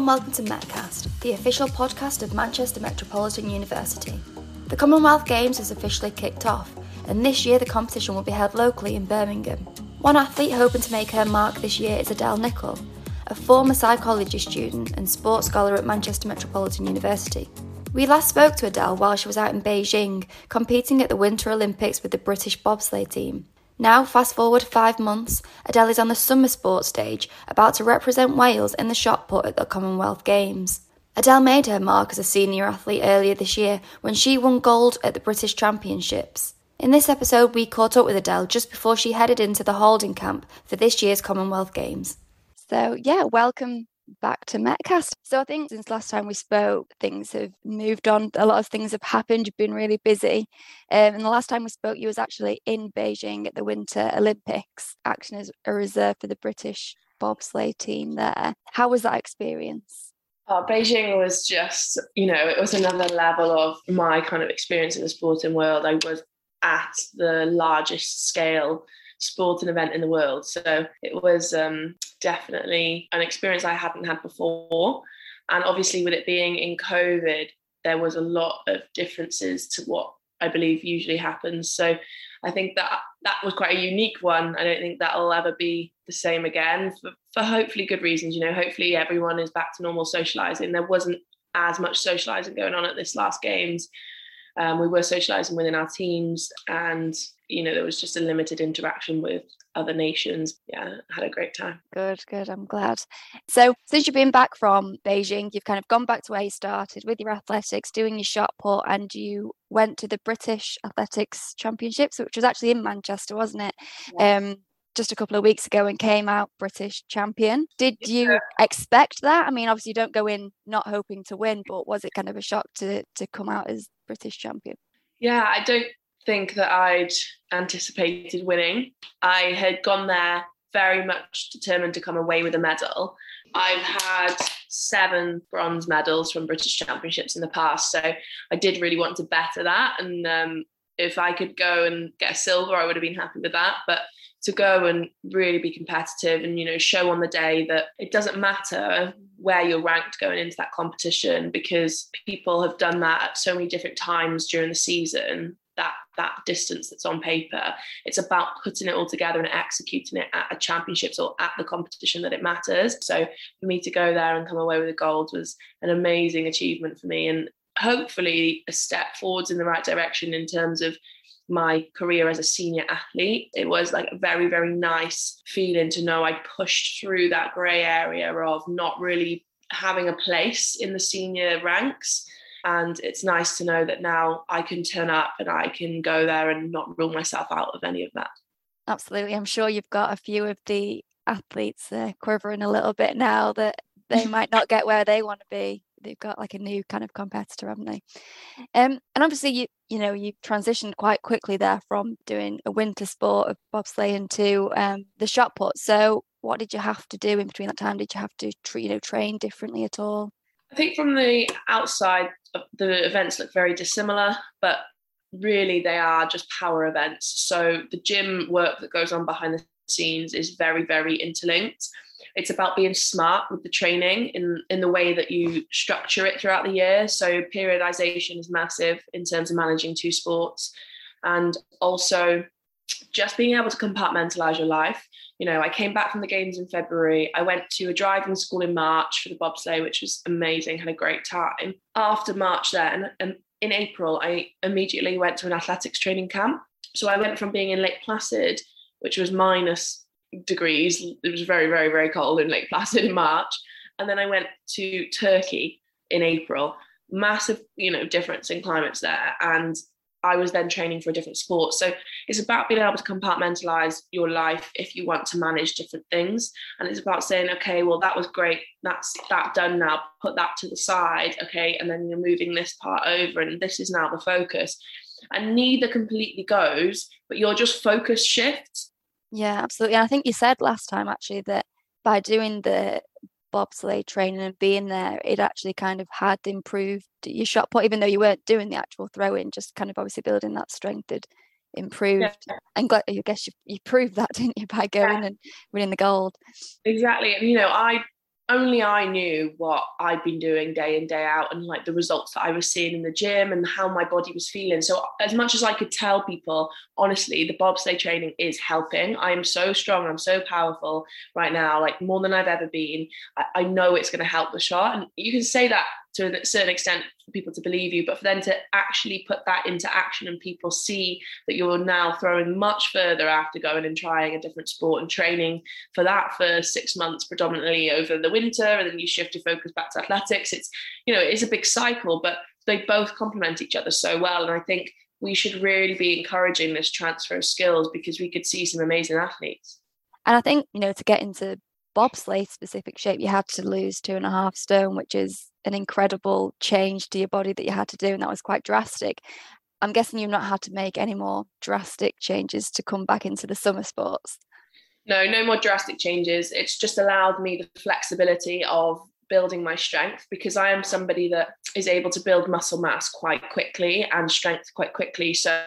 and welcome to Metcast, the official podcast of Manchester Metropolitan University. The Commonwealth Games has officially kicked off, and this year the competition will be held locally in Birmingham. One athlete hoping to make her mark this year is Adele Nicoll, a former psychology student and sports scholar at Manchester Metropolitan University. We last spoke to Adele while she was out in Beijing, competing at the Winter Olympics with the British bobsleigh team. Now, fast forward five months, Adele is on the summer sports stage, about to represent Wales in the shot put at the Commonwealth Games. Adele made her mark as a senior athlete earlier this year when she won gold at the British Championships. In this episode, we caught up with Adele just before she headed into the holding camp for this year's Commonwealth Games. So, yeah, welcome back to Metcast. So I think since last time we spoke, things have moved on. A lot of things have happened. You've been really busy. Um, and the last time we spoke, you was actually in Beijing at the Winter Olympics, acting as a reserve for the British bobsleigh team there. How was that experience? Oh, Beijing was just, you know, it was another level of my kind of experience in the sporting world. I was at the largest scale sporting event in the world. So it was um, definitely an experience I hadn't had before. And obviously, with it being in COVID, there was a lot of differences to what I believe usually happens. So I think that that was quite a unique one. I don't think that'll ever be the same again for, for hopefully good reasons. You know, hopefully everyone is back to normal socializing. There wasn't as much socializing going on at this last games. Um, we were socializing within our teams, and you know there was just a limited interaction with other nations. Yeah, had a great time. Good, good. I'm glad. So since you've been back from Beijing, you've kind of gone back to where you started with your athletics, doing your shot put, and you went to the British Athletics Championships, which was actually in Manchester, wasn't it? Um, just a couple of weeks ago and came out British champion. Did you expect that? I mean, obviously you don't go in not hoping to win, but was it kind of a shock to to come out as British champion? Yeah, I don't think that I'd anticipated winning. I had gone there very much determined to come away with a medal. I've had seven bronze medals from British Championships in the past, so I did really want to better that. And um, if I could go and get a silver, I would have been happy with that. But to go and really be competitive and you know show on the day that it doesn't matter where you're ranked going into that competition because people have done that at so many different times during the season that that distance that's on paper. It's about putting it all together and executing it at a championships or at the competition that it matters. So for me to go there and come away with a gold was an amazing achievement for me and hopefully a step forwards in the right direction in terms of my career as a senior athlete. It was like a very, very nice feeling to know I pushed through that grey area of not really having a place in the senior ranks. And it's nice to know that now I can turn up and I can go there and not rule myself out of any of that. Absolutely. I'm sure you've got a few of the athletes uh, quivering a little bit now that they might not get where they want to be they've got like a new kind of competitor, haven't they? Um, and obviously you you know you transitioned quite quickly there from doing a winter sport of bobsleigh into um, the shot put. So what did you have to do in between that time? Did you have to you know train differently at all? I think from the outside, the events look very dissimilar, but really they are just power events. So the gym work that goes on behind the scenes is very very interlinked. It's about being smart with the training in in the way that you structure it throughout the year. So periodization is massive in terms of managing two sports. And also just being able to compartmentalize your life. You know i came back from the games in february. I went to a driving school in march for the bobsleigh which was amazing had a great time. After march then and in april i immediately went to an athletics training camp. So i went from being in lake placid which was minus degrees. It was very, very, very cold in Lake Placid in March. And then I went to Turkey in April. Massive, you know, difference in climates there. And I was then training for a different sport. So it's about being able to compartmentalize your life if you want to manage different things. And it's about saying, okay, well, that was great. That's that done now. Put that to the side. Okay. And then you're moving this part over. And this is now the focus. And neither completely goes, but your just focus shifts yeah, absolutely. And I think you said last time actually that by doing the bobsleigh training and being there, it actually kind of had improved your shot put, even though you weren't doing the actual throwing, just kind of obviously building that strength had improved. Yeah. And glad, I guess you, you proved that, didn't you, by going yeah. and winning the gold? Exactly. And, you know, I only I knew what I'd been doing day in, day out, and like the results that I was seeing in the gym and how my body was feeling. So, as much as I could tell people, honestly, the bobsleigh training is helping. I am so strong, I'm so powerful right now, like more than I've ever been. I, I know it's going to help the shot. And you can say that to a certain extent for people to believe you, but for them to actually put that into action and people see that you're now throwing much further after going and trying a different sport and training for that for six months predominantly over the winter, and then you shift your focus back to athletics. It's, you know, it is a big cycle, but they both complement each other so well. And I think we should really be encouraging this transfer of skills because we could see some amazing athletes. And I think, you know, to get into bobsleigh specific shape, you had to lose two and a half stone, which is an incredible change to your body that you had to do, and that was quite drastic. I'm guessing you've not had to make any more drastic changes to come back into the summer sports. No, no more drastic changes. It's just allowed me the flexibility of building my strength because I am somebody that is able to build muscle mass quite quickly and strength quite quickly. So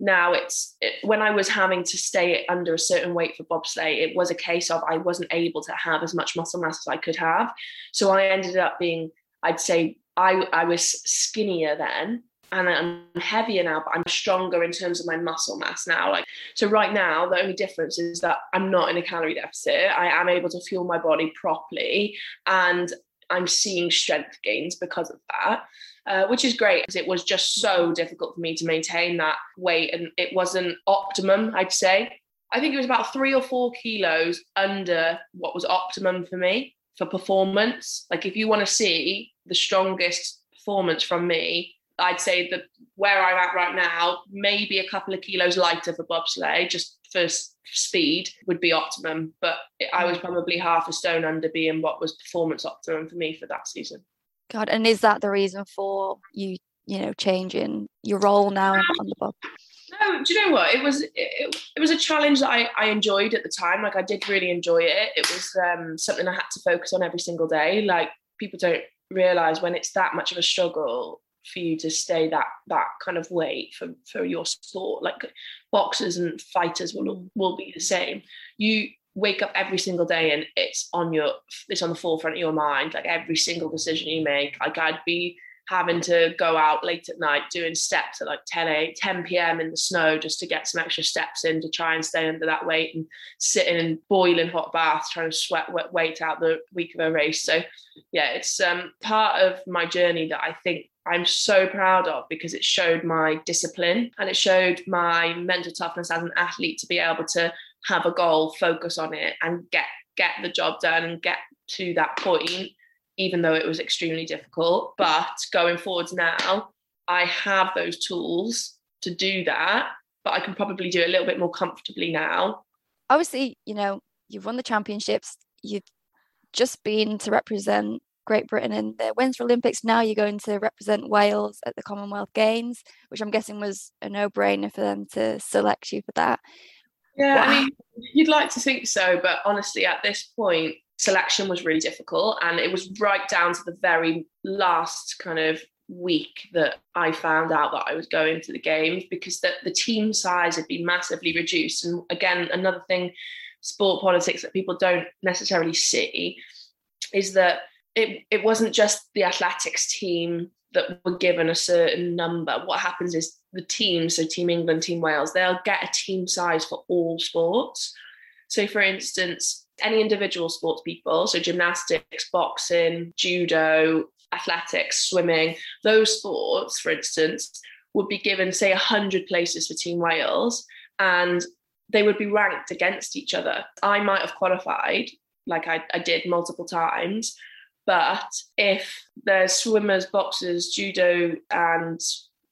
now it's it, when I was having to stay under a certain weight for bobsleigh, it was a case of I wasn't able to have as much muscle mass as I could have. So I ended up being I'd say I, I was skinnier then and I'm heavier now, but I'm stronger in terms of my muscle mass now. Like so right now, the only difference is that I'm not in a calorie deficit. I am able to fuel my body properly and I'm seeing strength gains because of that. Uh, which is great because it was just so difficult for me to maintain that weight and it wasn't optimum, I'd say. I think it was about three or four kilos under what was optimum for me for performance. Like if you want to see the strongest performance from me, I'd say that where I'm at right now, maybe a couple of kilos lighter for bobsleigh, just for speed would be optimum. But I was probably half a stone under being what was performance optimum for me for that season. God, and is that the reason for you, you know, changing your role now on the bob? Do you know what? It was it, it was a challenge that I, I enjoyed at the time. Like I did really enjoy it. It was um, something I had to focus on every single day. Like people don't realize when it's that much of a struggle for you to stay that that kind of weight for for your sport. Like boxers and fighters will will be the same. You wake up every single day and it's on your it's on the forefront of your mind. Like every single decision you make. Like I'd be having to go out late at night doing steps at like 10 8, 10 p.m. in the snow just to get some extra steps in to try and stay under that weight and sitting in boiling hot baths trying to sweat weight out the week of a race. So yeah, it's um, part of my journey that I think I'm so proud of because it showed my discipline and it showed my mental toughness as an athlete to be able to have a goal, focus on it, and get get the job done and get to that point even though it was extremely difficult. But going forwards now, I have those tools to do that, but I can probably do it a little bit more comfortably now. Obviously, you know, you've won the championships, you've just been to represent Great Britain in the Winter Olympics. Now you're going to represent Wales at the Commonwealth Games, which I'm guessing was a no brainer for them to select you for that. Yeah, wow. I mean, you'd like to think so, but honestly, at this point, selection was really difficult. And it was right down to the very last kind of week that I found out that I was going to the games because the, the team size had been massively reduced. And again, another thing, sport politics that people don't necessarily see is that it, it wasn't just the athletics team that were given a certain number. What happens is the team, so Team England, Team Wales, they'll get a team size for all sports. So, for instance, any individual sports people, so gymnastics, boxing, judo, athletics, swimming, those sports, for instance, would be given, say, 100 places for Team Wales, and they would be ranked against each other. I might have qualified, like I, I did multiple times, but if there's swimmers, boxers, judo, and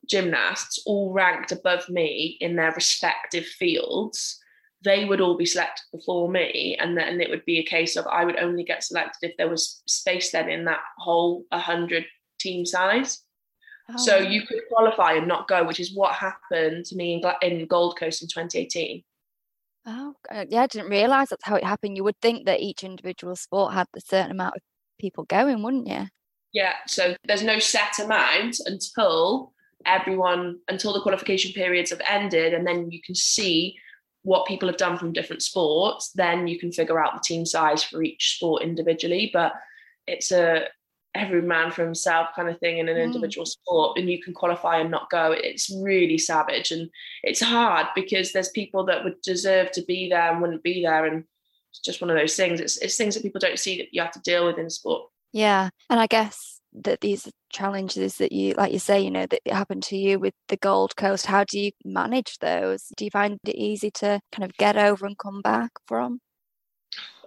gymnasts all ranked above me in their respective fields, they would all be selected before me and then it would be a case of i would only get selected if there was space then in that whole 100 team size. Oh. so you could qualify and not go which is what happened to me in, in gold coast in 2018 oh uh, yeah i didn't realize that's how it happened. You would think that each individual sport had a certain amount of people going wouldn't you yeah so there's no set amount until everyone until the qualification periods have ended and then you can see what people have done from different sports, then you can figure out the team size for each sport individually. But it's a every man for himself kind of thing in an mm. individual sport and you can qualify and not go it's really savage and it's hard because there's people that would deserve to be there and wouldn't be there and it's just one of those things it's, it's things that people don't see that you have to deal with in sport yeah and i guess that these challenges that you like you say you know that happened to you with the gold coast how do you manage those do you find it easy to kind of get over and come back from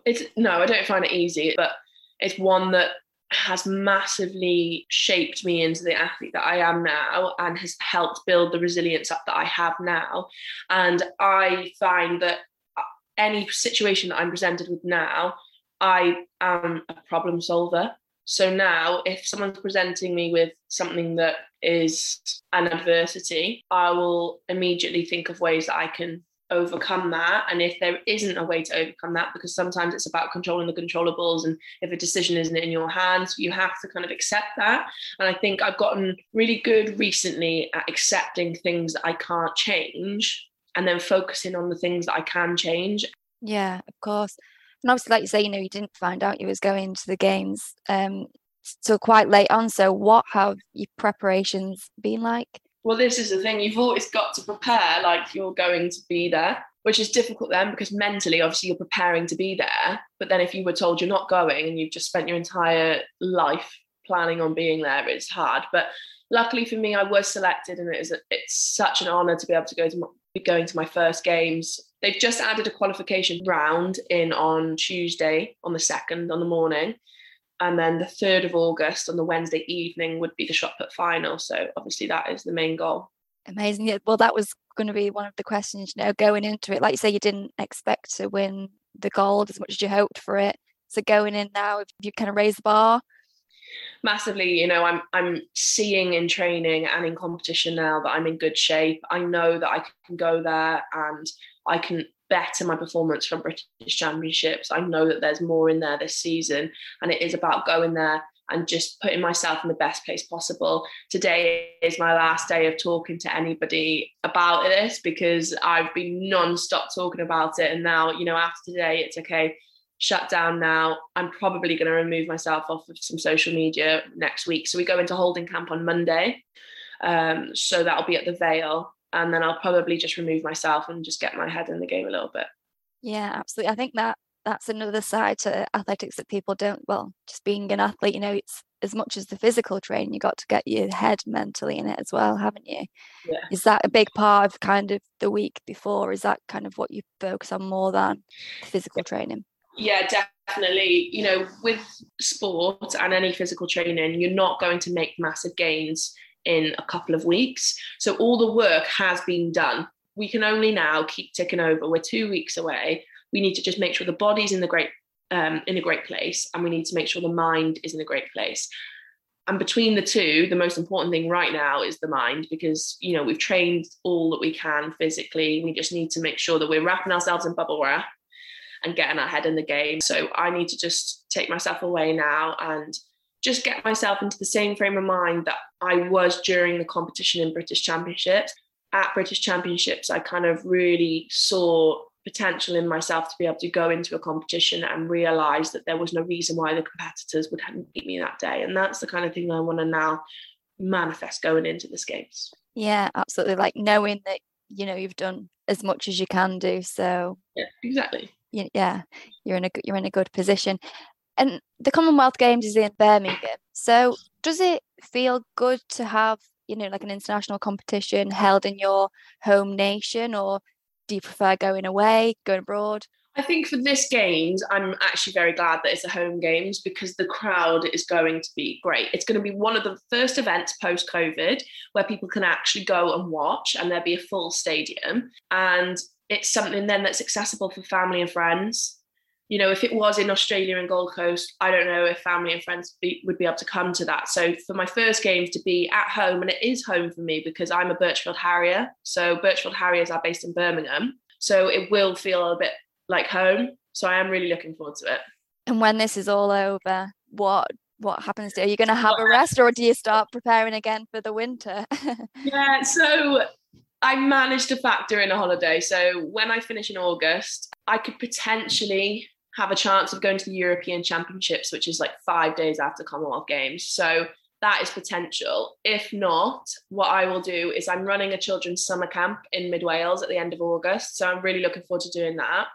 it's no i don't find it easy but it's one that has massively shaped me into the athlete that I am now and has helped build the resilience up that I have now. And I find that uh, any situation that I'm presented with now, I am a problem solver. So now, if someone's presenting me with something that is an adversity, I will immediately think of ways that I can overcome that. And if there isn't a way to overcome that because sometimes it's about controlling the controllables and if a decision isn't in your hands you have to kind of accept that. And i think i've gotten really good recently at accepting things that i can't change and then focusing on the things that i can change. Yeah of course and obviously like you say you know you didn't find out you was going to the games um so quite late on so what have your preparations been like well, this is the thing, you've always got to prepare like you're going to be there, which is difficult then because mentally, obviously, you're preparing to be there. But then if you were told you're not going and you've just spent your entire life planning on being there, it's hard. But luckily for me, I was selected, and it is a, it's such an honour to be able to go to my, be going to my first games. They've just added a qualification round in on Tuesday on the second on the morning, and then the 3rd of August on the Wednesday evening would be the shot put final. So obviously that is the main goal. Amazing. Yeah, well, that was going to be one of the questions, you know, going into it. Like you say, you didn't expect to win the gold as much as you hoped for it. So going in now, if you kind of raise the bar. Massively, you know, I'm I'm seeing in training and in competition now that I'm in good shape. I know that I can go there and I can better my performance from British Championships. I know that there's more in there this season, and it is about going there and just putting myself in the best place possible. Today is my last day of talking to anybody about this because I've been non-stop talking about it. And now, you know, after today, it's okay, shut down now. I'm probably going to remove myself off of some social media next week. So we go into holding camp on Monday. Um, so that'll be at the Vale and then I'll probably just remove myself and just get my head in the game a little bit. Yeah, absolutely. I think that that's another side to athletics that people don't well just being an athlete you know it's as much as the physical training you got to get your head mentally in it as well haven't you yeah. is that a big part of kind of the week before is that kind of what you focus on more than physical training yeah definitely you know with sport and any physical training you're not going to make massive gains in a couple of weeks. So all the work has been done. We can only now keep ticking over. We're two weeks away. We need to just make sure the body's in the great um, in a great place, and we need to make sure the mind is in a great place. And between the two, the most important thing right now is the mind because you know we've trained all that we can physically. We just need to make sure that we're wrapping ourselves in bubble wrap and getting our head in the game. So I need to just take myself away now and just get myself into the same frame of mind that I was during the competition in British Championships. At British Championships, I kind of really saw potential in myself to be able to go into a competition and realize that there was no reason why the competitors would beat me that day. And that's the kind of thing I want to now manifest going into this games. Yeah, absolutely. Like knowing that, you know, you've done as much as you can do. So yeah, exactly. Yeah, you're in a you're in a good position. And the Commonwealth Games is in Birmingham. So does it feel good to have, you know, like an international competition held in your home nation or do you prefer going away, going abroad? I think for this games, I'm actually very glad that it's a home games because the crowd is going to be great. It's going to be one of the first events post COVID where people can actually go and watch, and there'll be a full stadium. And it's something then that's accessible for family and friends you know, if it was in Australia and Gold Coast, I don't know if family and friends be, would be able to come to that. So for my first games to be at home, and it is home for me because I'm a Birchfield Harrier. So Birchfield Harriers are based in Birmingham. So it will feel a bit like home. So I am really looking forward to it. And when this is all over, what what happens to you? Are you going to have a rest or do you start preparing again for the winter? yeah, so I managed to factor in a holiday. So when I finish in August, I could potentially have a chance of going to the European Championships, which is like five days after Commonwealth Games. So that is potential. If not, what I will do is I'm running a children's summer camp in Mid Wales at the end of August. So I'm really looking forward to doing that.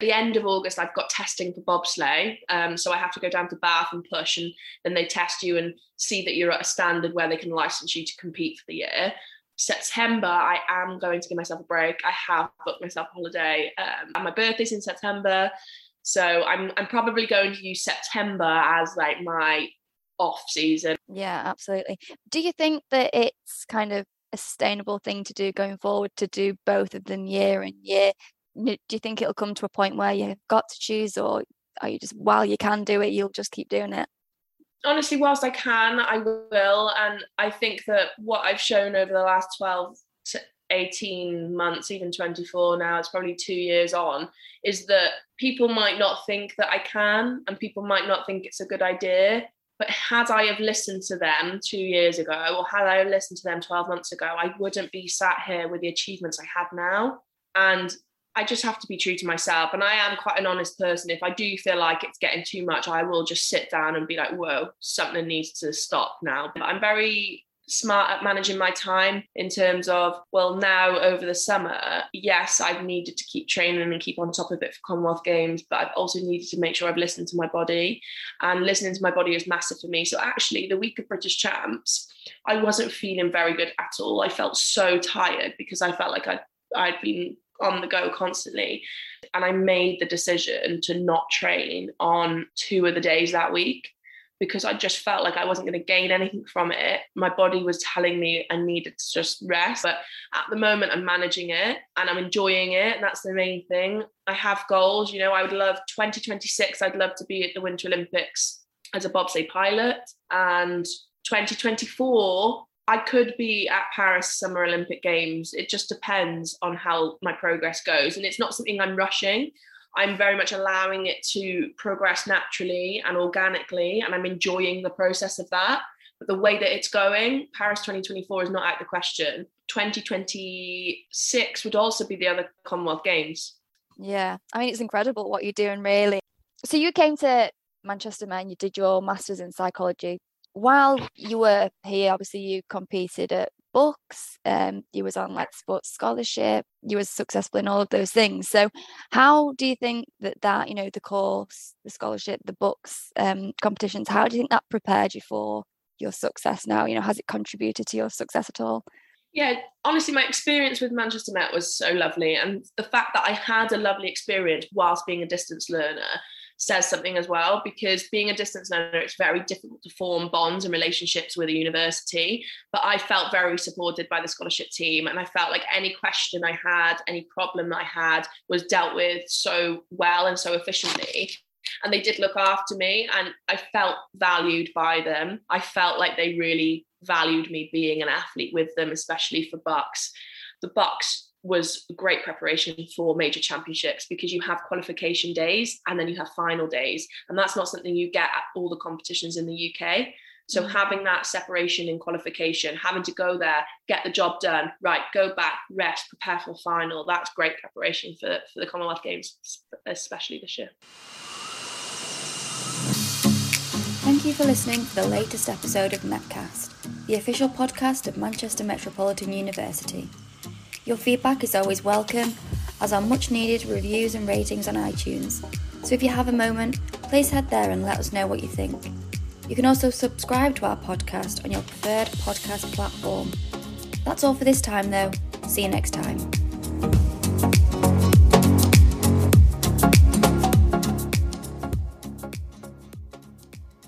the end of August, I've got testing for bobsleigh. Um, so I have to go down to Bath and push, and then they test you and see that you're at a standard where they can license you to compete for the year. September, I am going to give myself a break. I have booked myself a holiday. Um, and my birthday's in September. So I'm I'm probably going to use September as like my off season. Yeah, absolutely. Do you think that it's kind of a sustainable thing to do going forward to do both of them year and year? Do you think it'll come to a point where you've got to choose, or are you just while you can do it, you'll just keep doing it? Honestly, whilst I can, I will. And I think that what I've shown over the last 12 to 18 months, even 24 now, it's probably two years on, is that people might not think that I can, and people might not think it's a good idea. But had I have listened to them two years ago, or had I listened to them 12 months ago, I wouldn't be sat here with the achievements I have now. And I just have to be true to myself. And I am quite an honest person. If I do feel like it's getting too much, I will just sit down and be like, whoa, something needs to stop now. But I'm very smart at managing my time in terms of well now over the summer yes i've needed to keep training and keep on top of it for commonwealth games but i've also needed to make sure i've listened to my body and listening to my body is massive for me so actually the week of british champs i wasn't feeling very good at all i felt so tired because i felt like i'd, I'd been on the go constantly and i made the decision to not train on two of the days that week because I just felt like I wasn't going to gain anything from it. My body was telling me I needed to just rest. But at the moment, I'm managing it and I'm enjoying it. And that's the main thing. I have goals. You know, I would love 2026, I'd love to be at the Winter Olympics as a bobsleigh pilot. And 2024, I could be at Paris Summer Olympic Games. It just depends on how my progress goes. And it's not something I'm rushing. I'm very much allowing it to progress naturally and organically, and I'm enjoying the process of that. But the way that it's going, Paris 2024 is not out of the question. 2026 would also be the other Commonwealth Games. Yeah, I mean, it's incredible what you're doing, really. So you came to Manchester Man, you did your master's in psychology. While you were here, obviously you competed at BUCS, um you was on like sports scholarship you was successful in all of those things. So how do you think that that you know the course the scholarship the BUCS, um competitions how do you think that prepared you for your success now? You know has it contributed to your success at all? Yeah honestly my experience with manchester met was so lovely and the fact that i had a lovely experience whilst being a distance learner says something as well because being a distance learner it's very difficult to form bonds and relationships with a university. But i felt very supported by the scholarship team and i felt like any question i had any problem i had was dealt with so well and so efficiently. And they did look after me and i felt valued by them. I felt like they really valued me being an athlete with them especially for BUCS. The BUCS was great preparation for major championships because you have qualification days and then you have final days and that's not something you get at all the competitions in the UK so mm-hmm. having that separation in qualification having to go there get the job done right go back rest prepare for final that's great preparation for for the Commonwealth Games especially this year Thank you for listening to the latest episode of Metcast, the official podcast of Manchester Metropolitan University. Your feedback is always welcome, as are much needed reviews and ratings on iTunes. So if you have a moment, please head there and let us know what you think. You can also subscribe to our podcast on your preferred podcast platform. That's all for this time, though. See you next time.